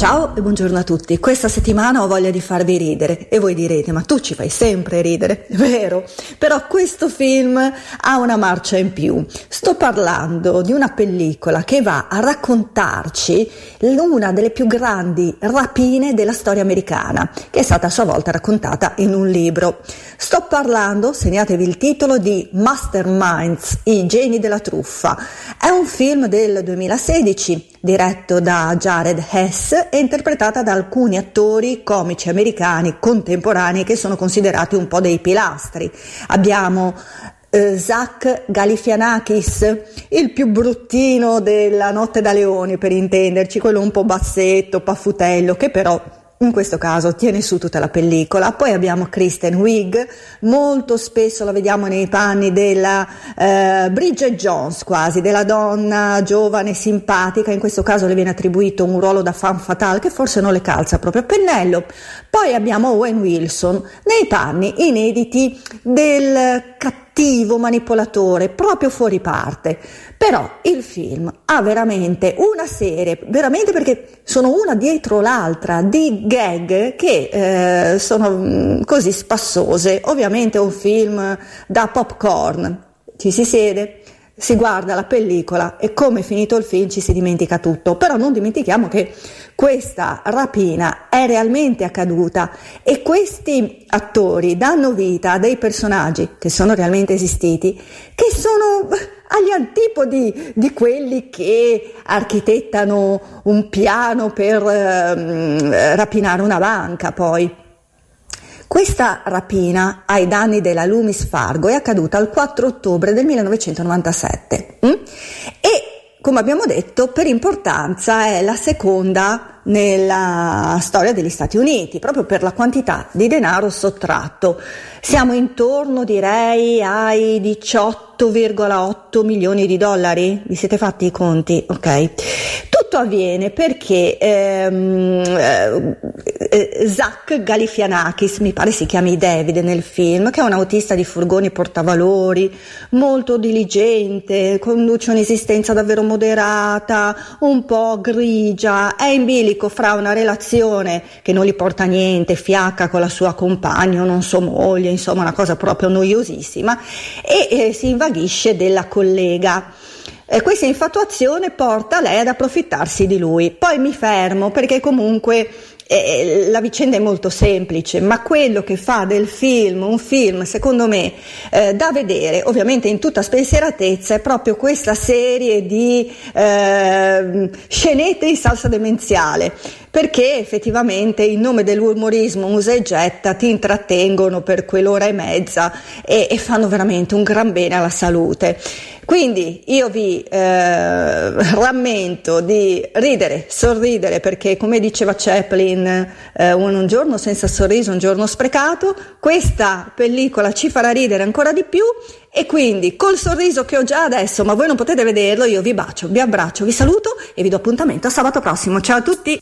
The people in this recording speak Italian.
Ciao e buongiorno a tutti. Questa settimana ho voglia di farvi ridere e voi direte ma tu ci fai sempre ridere, vero? Però questo film ha una marcia in più. Sto parlando di una pellicola che va a raccontarci una delle più grandi rapine della storia americana, che è stata a sua volta raccontata in un libro. Sto parlando, segnatevi il titolo, di Masterminds, i geni della truffa. È un film del 2016 diretto da Jared Hess e interpretata da alcuni attori comici americani contemporanei che sono considerati un po' dei pilastri. Abbiamo eh, Zach Galifianakis, il più bruttino della Notte da Leoni per intenderci, quello un po' bassetto, paffutello, che però in questo caso tiene su tutta la pellicola. Poi abbiamo Kristen Wiig, molto spesso la vediamo nei panni della eh, Bridget Jones quasi, della donna giovane, simpatica, in questo caso le viene attribuito un ruolo da fan fatale che forse non le calza proprio a pennello. Poi abbiamo Owen Wilson nei panni inediti del cattivo manipolatore, proprio fuori parte. Però il film ha veramente una serie, veramente perché sono una dietro l'altra, di gag che eh, sono mm, così spassose. Ovviamente è un film da popcorn, ci si siede, si guarda la pellicola e come è finito il film ci si dimentica tutto. Però non dimentichiamo che questa rapina è realmente accaduta e questi attori danno vita a dei personaggi che sono realmente esistiti, che sono agli antipodi di quelli che architettano un piano per eh, rapinare una banca poi. Questa rapina ai danni della Lumis Fargo è accaduta il 4 ottobre del 1997 mm? e come abbiamo detto per importanza è la seconda nella storia degli Stati Uniti, proprio per la quantità di denaro sottratto. Siamo intorno, direi, ai 18,8 milioni di dollari. Vi siete fatti i conti? Ok. Tutto avviene perché ehm, eh, eh, Zach Galifianakis, mi pare si chiami David nel film, che è un autista di furgoni portavalori, molto diligente, conduce un'esistenza davvero moderata, un po' grigia, è in bilico fra una relazione che non gli porta niente, fiacca con la sua compagna non sua moglie, insomma una cosa proprio noiosissima, e eh, si invaghisce della collega. Eh, questa infatuazione porta lei ad approfittarsi di lui. Poi mi fermo perché comunque eh, la vicenda è molto semplice, ma quello che fa del film un film, secondo me, eh, da vedere, ovviamente in tutta spensieratezza, è proprio questa serie di eh, scenette in salsa demenziale perché effettivamente in nome dell'umorismo usa e getta ti intrattengono per quell'ora e mezza e, e fanno veramente un gran bene alla salute. Quindi io vi eh, rammento di ridere, sorridere, perché come diceva Chaplin, eh, un, un giorno senza sorriso, un giorno sprecato, questa pellicola ci farà ridere ancora di più e quindi col sorriso che ho già adesso, ma voi non potete vederlo, io vi bacio, vi abbraccio, vi saluto e vi do appuntamento a sabato prossimo. Ciao a tutti!